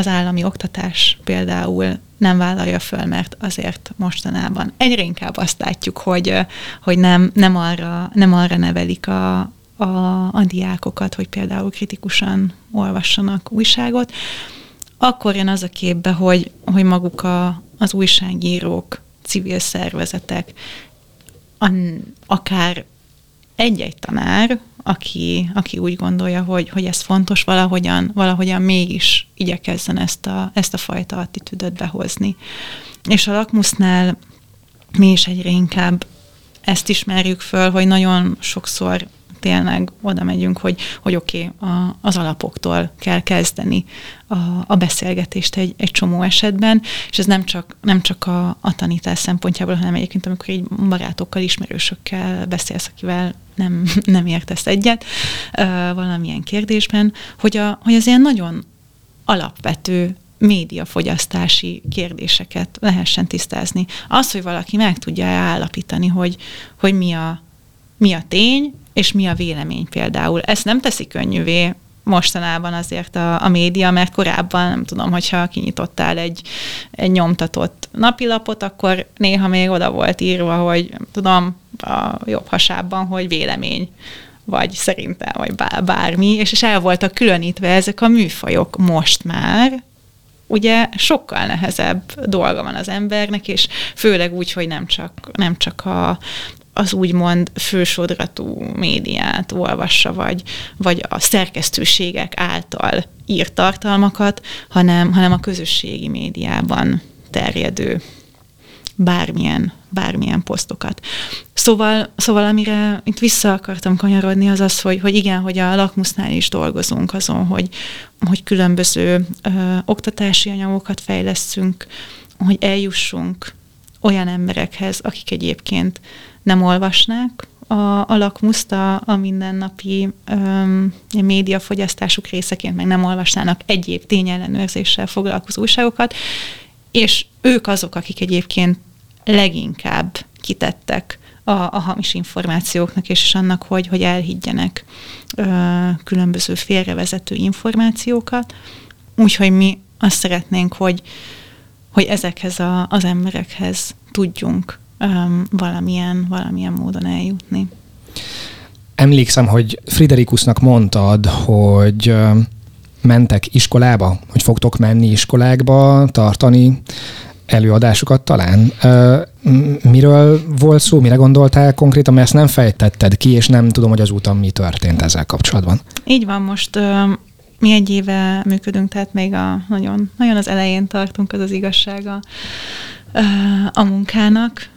az állami oktatás például nem vállalja föl, mert azért mostanában egyre inkább azt látjuk, hogy, hogy nem, nem, arra, nem arra nevelik a, a, a diákokat, hogy például kritikusan olvassanak újságot, akkor jön az a képbe, hogy, hogy maguk a, az újságírók, civil szervezetek, an, akár egy-egy tanár, aki, aki úgy gondolja, hogy, hogy ez fontos, valahogyan, valahogyan mégis igyekezzen ezt a, ezt a fajta attitűdöt behozni. És a lakmusznál mi is egyre inkább ezt ismerjük föl, hogy nagyon sokszor tényleg oda megyünk, hogy, hogy oké, okay, az alapoktól kell kezdeni a, a beszélgetést egy, egy csomó esetben, és ez nem csak, nem csak a, a tanítás szempontjából, hanem egyébként, amikor egy barátokkal, ismerősökkel beszélsz, akivel nem, nem értesz egyet valamilyen kérdésben, hogy, a, hogy az ilyen nagyon alapvető médiafogyasztási kérdéseket lehessen tisztázni. Az, hogy valaki meg tudja állapítani, hogy, hogy mi, a, mi a tény, és mi a vélemény például. Ezt nem teszi könnyűvé mostanában azért a, a média, mert korábban, nem tudom, hogyha kinyitottál egy, egy nyomtatott napilapot, akkor néha még oda volt írva, hogy nem tudom, a jobb hasában, hogy vélemény vagy szerintem, vagy bármi, és, és el voltak különítve ezek a műfajok most már, ugye sokkal nehezebb dolga van az embernek, és főleg úgy, hogy nem csak, nem csak a, az úgymond fősodratú médiát olvassa, vagy, vagy a szerkesztőségek által írt tartalmakat, hanem, hanem a közösségi médiában terjedő bármilyen, bármilyen posztokat. Szóval, szóval amire itt vissza akartam kanyarodni, az az, hogy, hogy igen, hogy a lakmusznál is dolgozunk azon, hogy, hogy különböző ö, oktatási anyagokat fejleszünk, hogy eljussunk olyan emberekhez, akik egyébként nem olvasnák a, a lakmuszt a, a mindennapi öm, médiafogyasztásuk részeként, meg nem olvasnának egyéb tényellenőrzéssel foglalkozó újságokat, és ők azok, akik egyébként leginkább kitettek a, a hamis információknak, és annak, hogy, hogy elhiggyenek ö, különböző félrevezető információkat. Úgyhogy mi azt szeretnénk, hogy, hogy ezekhez a, az emberekhez tudjunk um, valamilyen, valamilyen módon eljutni. Emlékszem, hogy Friderikusnak mondtad, hogy mentek iskolába, hogy fogtok menni iskolákba, tartani előadásokat talán. Miről volt szó, mire gondoltál konkrétan, mert ezt nem fejtetted ki, és nem tudom, hogy azután mi történt ezzel kapcsolatban. Így van, most mi egy éve működünk, tehát még a nagyon, nagyon az elején tartunk, az az igazsága a munkának.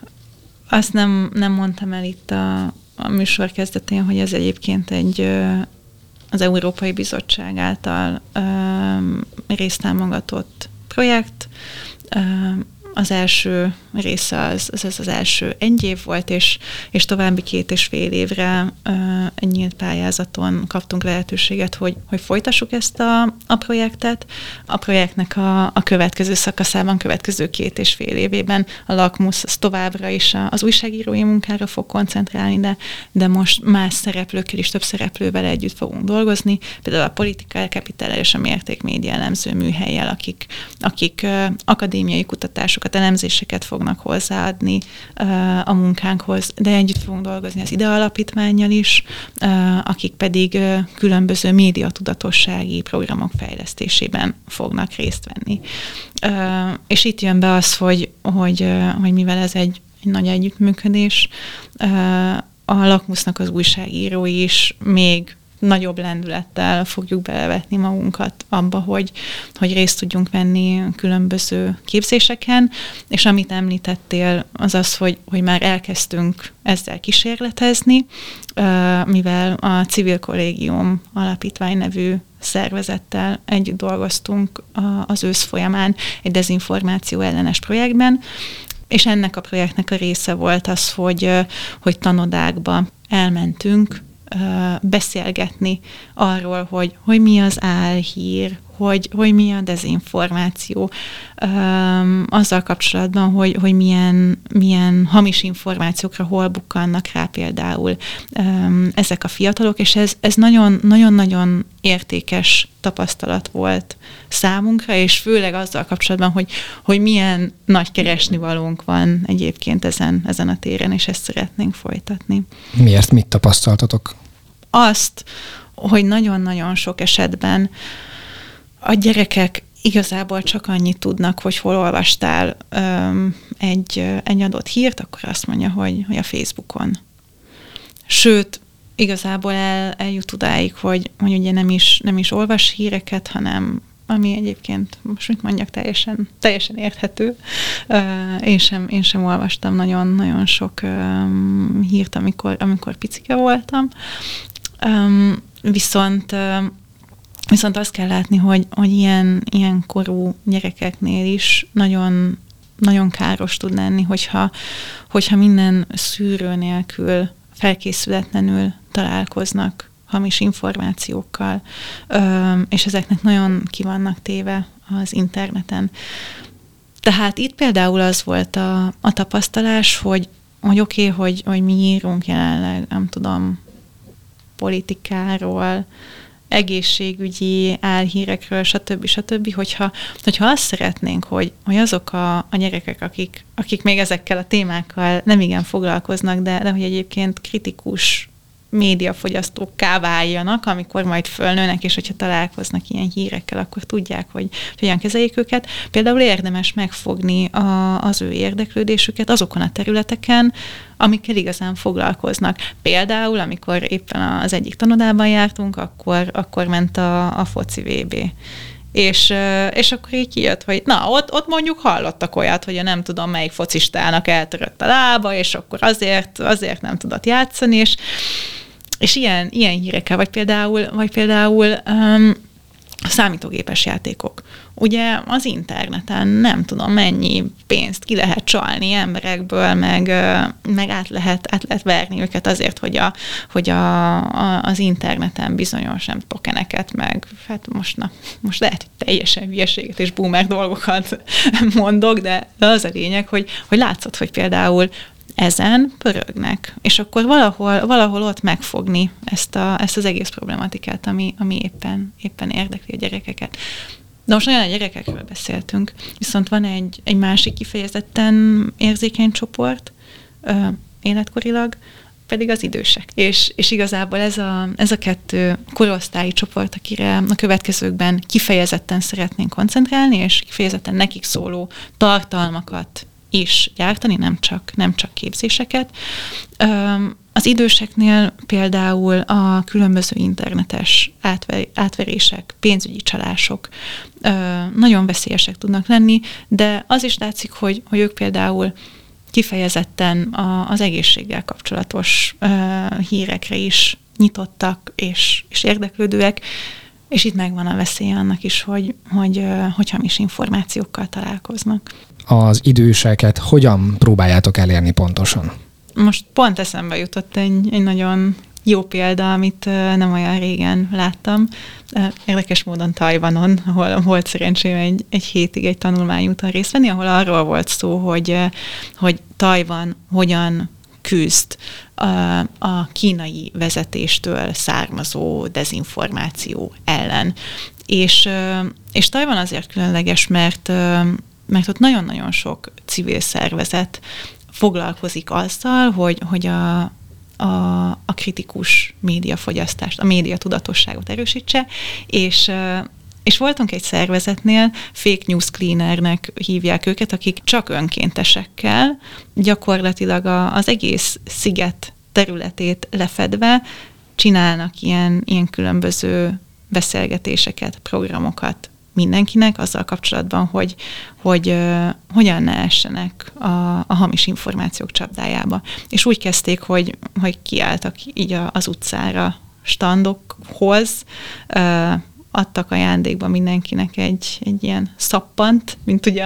Azt nem, nem mondtam el itt a, a műsor kezdetén, hogy ez egyébként egy az Európai Bizottság által résztámogatott projekt, az első része az, az, az, az első egy év volt, és, és további két és fél évre uh, egy nyílt pályázaton kaptunk lehetőséget, hogy, hogy folytassuk ezt a, a projektet. A projektnek a, a következő szakaszában, következő két és fél évében a Lakmus továbbra is az újságírói munkára fog koncentrálni, de, de most más szereplőkkel is, több szereplővel együtt fogunk dolgozni, például a Political Capital és a Mértékmédia elemző műhelyel, akik, akik akadémiai kutatásokat, elemzéseket fognak hozzáadni uh, a munkánkhoz, de együtt fogunk dolgozni az IDE alapítványjal is, uh, akik pedig uh, különböző médiatudatossági programok fejlesztésében fognak részt venni. És itt jön be az, hogy, hogy, hogy mivel ez egy, egy nagy együttműködés, a lakmusznak az újságírói is még nagyobb lendülettel fogjuk belevetni magunkat abba, hogy, hogy részt tudjunk venni különböző képzéseken, és amit említettél, az az, hogy, hogy már elkezdtünk ezzel kísérletezni, mivel a Civil Kollégium Alapítvány nevű szervezettel együtt dolgoztunk az ősz folyamán egy dezinformáció ellenes projektben, és ennek a projektnek a része volt az, hogy, hogy tanodákba elmentünk beszélgetni arról, hogy, hogy mi az álhír, hogy, hogy mi a dezinformáció, azzal kapcsolatban, hogy, hogy milyen, milyen hamis információkra hol bukkannak rá például ezek a fiatalok, és ez, ez nagyon, nagyon-nagyon értékes tapasztalat volt számunkra, és főleg azzal kapcsolatban, hogy, hogy milyen nagy keresnivalónk van egyébként ezen, ezen a téren, és ezt szeretnénk folytatni. Miért? Mit tapasztaltatok? Azt, hogy nagyon-nagyon sok esetben a gyerekek igazából csak annyit tudnak, hogy hol olvastál um, egy, egy adott hírt, akkor azt mondja, hogy, hogy a Facebookon. Sőt, igazából el, eljut odáig, hogy, hogy ugye nem is, nem is olvas híreket, hanem ami egyébként, most mit mondjak, teljesen, teljesen érthető. Uh, én, sem, én sem olvastam nagyon-nagyon sok um, hírt, amikor, amikor picike voltam. Um, viszont Viszont azt kell látni, hogy, hogy ilyen, ilyen korú gyerekeknél is nagyon, nagyon káros tud lenni, hogyha, hogyha minden szűrő nélkül felkészületlenül találkoznak hamis információkkal, és ezeknek nagyon ki vannak téve az interneten. Tehát itt például az volt a, a tapasztalás, hogy, hogy oké, okay, hogy, hogy mi írunk jelenleg, nem tudom, politikáról, egészségügyi álhírekről, stb. stb., hogyha, hogyha azt szeretnénk, hogy, hogy azok a, a gyerekek, akik, akik még ezekkel a témákkal nem igen foglalkoznak, de, de hogy egyébként kritikus médiafogyasztókká váljanak, amikor majd fölnőnek, és hogyha találkoznak ilyen hírekkel, akkor tudják, hogy, hogy hogyan kezeljék őket. Például érdemes megfogni a, az ő érdeklődésüket azokon a területeken, amikkel igazán foglalkoznak. Például, amikor éppen az egyik tanodában jártunk, akkor, akkor ment a, a foci VB és, és akkor így kijött, hogy na, ott, ott mondjuk hallottak olyat, hogy a nem tudom melyik focistának eltörött a lába, és akkor azért, azért nem tudott játszani, és, és ilyen, ilyen hírekkel, vagy például, vagy például um, számítógépes játékok. Ugye az interneten nem tudom mennyi pénzt ki lehet csalni emberekből, meg, meg át, lehet, át lehet verni őket azért, hogy, a, hogy a, a, az interneten bizonyos nem tokeneket, meg hát most, na, most lehet, hogy teljesen hülyeséget és boomer dolgokat mondok, de az a lényeg, hogy, hogy látszott, hogy például ezen pörögnek, és akkor valahol, valahol ott megfogni ezt, a, ezt az egész problematikát, ami, ami éppen, éppen érdekli a gyerekeket. De most nagyon a gyerekekről beszéltünk, viszont van egy, egy másik kifejezetten érzékeny csoport, ö, életkorilag, pedig az idősek. És, és igazából ez a, ez a kettő korosztályi csoport, akire a következőkben kifejezetten szeretnénk koncentrálni, és kifejezetten nekik szóló tartalmakat is gyártani, nem csak, nem csak képzéseket. Az időseknél például a különböző internetes átverések, pénzügyi csalások nagyon veszélyesek tudnak lenni, de az is látszik, hogy, hogy ők például kifejezetten az egészséggel kapcsolatos hírekre is nyitottak és, és érdeklődőek, és itt megvan a veszélye annak is, hogy, hogy, hogy hamis információkkal találkoznak az időseket hogyan próbáljátok elérni pontosan? Most pont eszembe jutott egy, egy nagyon jó példa, amit nem olyan régen láttam. Érdekes módon Tajvanon, ahol volt szerencsém egy, egy hétig egy tanulmányúton részt venni, ahol arról volt szó, hogy, hogy Tajvan hogyan küzd a, kínai vezetéstől származó dezinformáció ellen. És, és Tajvan azért különleges, mert mert ott nagyon-nagyon sok civil szervezet foglalkozik azzal, hogy, hogy a, a, a kritikus médiafogyasztást, a média tudatosságot erősítse, és és voltunk egy szervezetnél, fake news cleanernek hívják őket, akik csak önkéntesekkel gyakorlatilag a, az egész sziget területét lefedve csinálnak ilyen, ilyen különböző beszélgetéseket, programokat mindenkinek azzal kapcsolatban, hogy, hogy uh, hogyan ne essenek a, a hamis információk csapdájába. És úgy kezdték, hogy, hogy kiálltak így a, az utcára standokhoz, adtak ajándékba mindenkinek egy, egy ilyen szappant, mint ugye,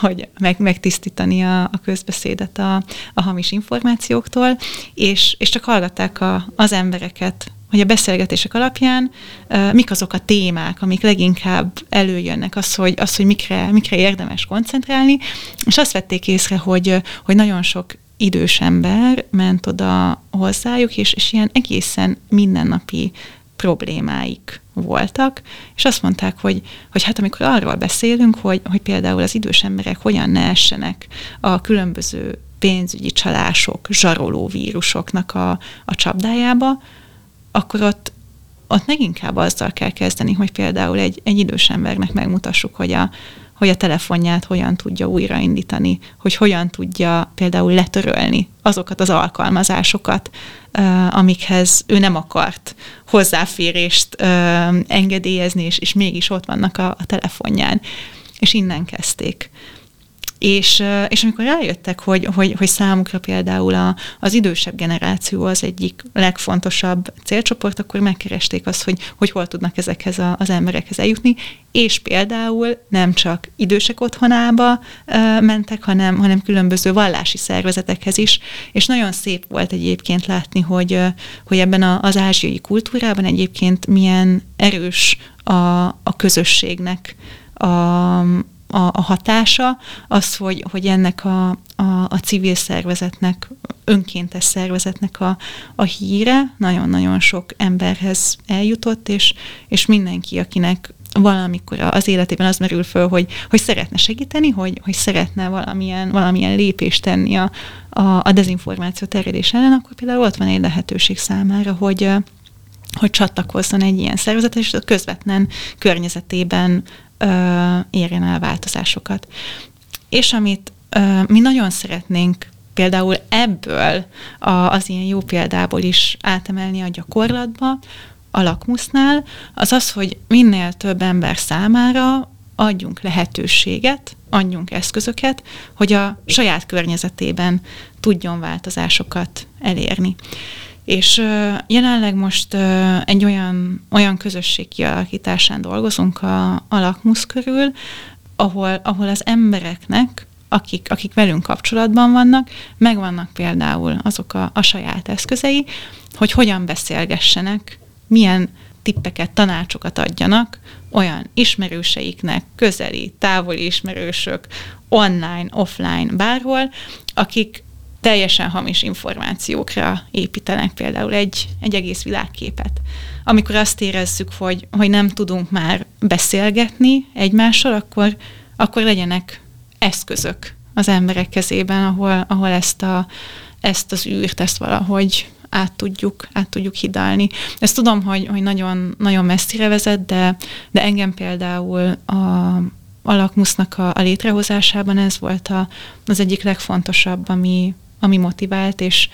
hogy meg, megtisztítani a, a közbeszédet a, a hamis információktól, és, és csak hallgatták a, az embereket, hogy a beszélgetések alapján uh, mik azok a témák, amik leginkább előjönnek, az, hogy, az, hogy mikre, mikre érdemes koncentrálni, és azt vették észre, hogy, hogy nagyon sok idős ember ment oda hozzájuk, és, és ilyen egészen mindennapi problémáik voltak, és azt mondták, hogy, hogy hát amikor arról beszélünk, hogy, hogy például az idős emberek hogyan ne essenek a különböző pénzügyi csalások, zsaroló vírusoknak a, a csapdájába, akkor ott, ott leginkább azzal kell kezdeni, hogy például egy, egy idős embernek megmutassuk, hogy a, hogy a telefonját hogyan tudja újraindítani, hogy hogyan tudja például letörölni azokat az alkalmazásokat, amikhez ő nem akart hozzáférést engedélyezni, és, és mégis ott vannak a, a telefonján. És innen kezdték. És, és amikor rájöttek, hogy, hogy, hogy számukra például a, az idősebb generáció az egyik legfontosabb célcsoport, akkor megkeresték azt, hogy, hogy hol tudnak ezekhez a, az emberekhez eljutni, és például nem csak idősek otthonába uh, mentek, hanem, hanem különböző vallási szervezetekhez is, és nagyon szép volt egyébként látni, hogy, hogy ebben a, az ázsiai kultúrában egyébként milyen erős a, a közösségnek a, a, a hatása, az, hogy, hogy ennek a, a, a civil szervezetnek, önkéntes szervezetnek a, a híre nagyon-nagyon sok emberhez eljutott, és, és mindenki, akinek valamikor az életében az merül föl, hogy, hogy szeretne segíteni, hogy, hogy szeretne valamilyen, valamilyen lépést tenni a, a, a dezinformáció terjedés ellen, akkor például ott van egy lehetőség számára, hogy, hogy csatlakozzon egy ilyen szervezet, és közvetlen környezetében ö, érjen el változásokat. És amit ö, mi nagyon szeretnénk például ebből a, az ilyen jó példából is átemelni a gyakorlatba, a lakmusznál, az az, hogy minél több ember számára adjunk lehetőséget, adjunk eszközöket, hogy a saját környezetében tudjon változásokat elérni. És jelenleg most egy olyan, olyan közösség kialakításán dolgozunk a, a lakmusz körül, ahol, ahol az embereknek, akik, akik velünk kapcsolatban vannak, megvannak például azok a, a saját eszközei, hogy hogyan beszélgessenek, milyen tippeket, tanácsokat adjanak olyan ismerőseiknek, közeli, távoli ismerősök, online, offline, bárhol, akik teljesen hamis információkra építenek például egy, egy egész világképet. Amikor azt érezzük, hogy, hogy nem tudunk már beszélgetni egymással, akkor, akkor legyenek eszközök az emberek kezében, ahol, ahol ezt, a, ezt az űrt, ezt valahogy át tudjuk, át tudjuk hidalni. Ezt tudom, hogy, hogy nagyon, nagyon messzire vezet, de, de engem például a, a lakmusznak a, a létrehozásában ez volt a, az egyik legfontosabb, ami, ami motivált, és,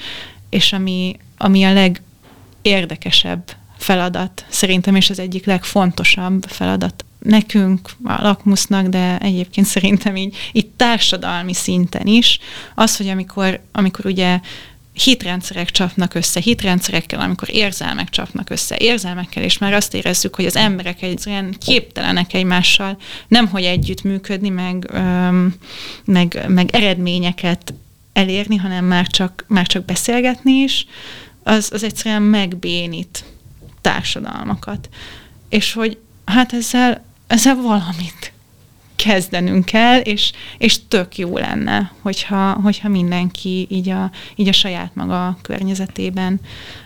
és ami, ami a legérdekesebb feladat szerintem, és az egyik legfontosabb feladat nekünk, a lakmusznak, de egyébként szerintem így, így társadalmi szinten is, az, hogy amikor, amikor ugye hitrendszerek csapnak össze, hitrendszerekkel, amikor érzelmek csapnak össze, érzelmekkel, és már azt érezzük, hogy az emberek egyszerűen képtelenek egymással nem hogy együtt működni, meg, meg, meg eredményeket elérni, hanem már csak, már csak beszélgetni is, az, az egyszerűen megbénít társadalmakat. És hogy hát ezzel, ezzel valamit kezdenünk kell, és, és tök jó lenne, hogyha, hogyha mindenki így a, így a saját maga környezetében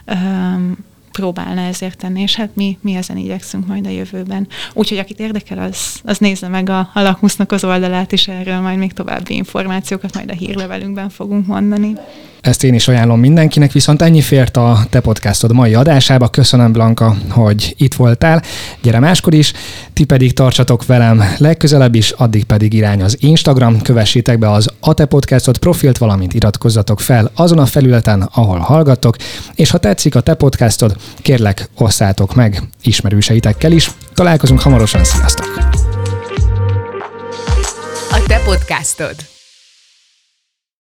um, próbálna ezért tenni, és hát mi, mi ezen igyekszünk majd a jövőben. Úgyhogy akit érdekel, az, az nézze meg a, Lakmusznak az oldalát, és erről majd még további információkat majd a hírlevelünkben fogunk mondani. Ezt én is ajánlom mindenkinek, viszont ennyi fért a te podcastod mai adásába. Köszönöm, Blanka, hogy itt voltál. Gyere máskor is, ti pedig tartsatok velem legközelebb is, addig pedig irány az Instagram, kövessétek be az te podcastod profilt, valamint iratkozzatok fel azon a felületen, ahol hallgattok, és ha tetszik a te podcastod, kérlek, osszátok meg ismerőseitekkel is. Találkozunk hamarosan, sziasztok! A te podcastod.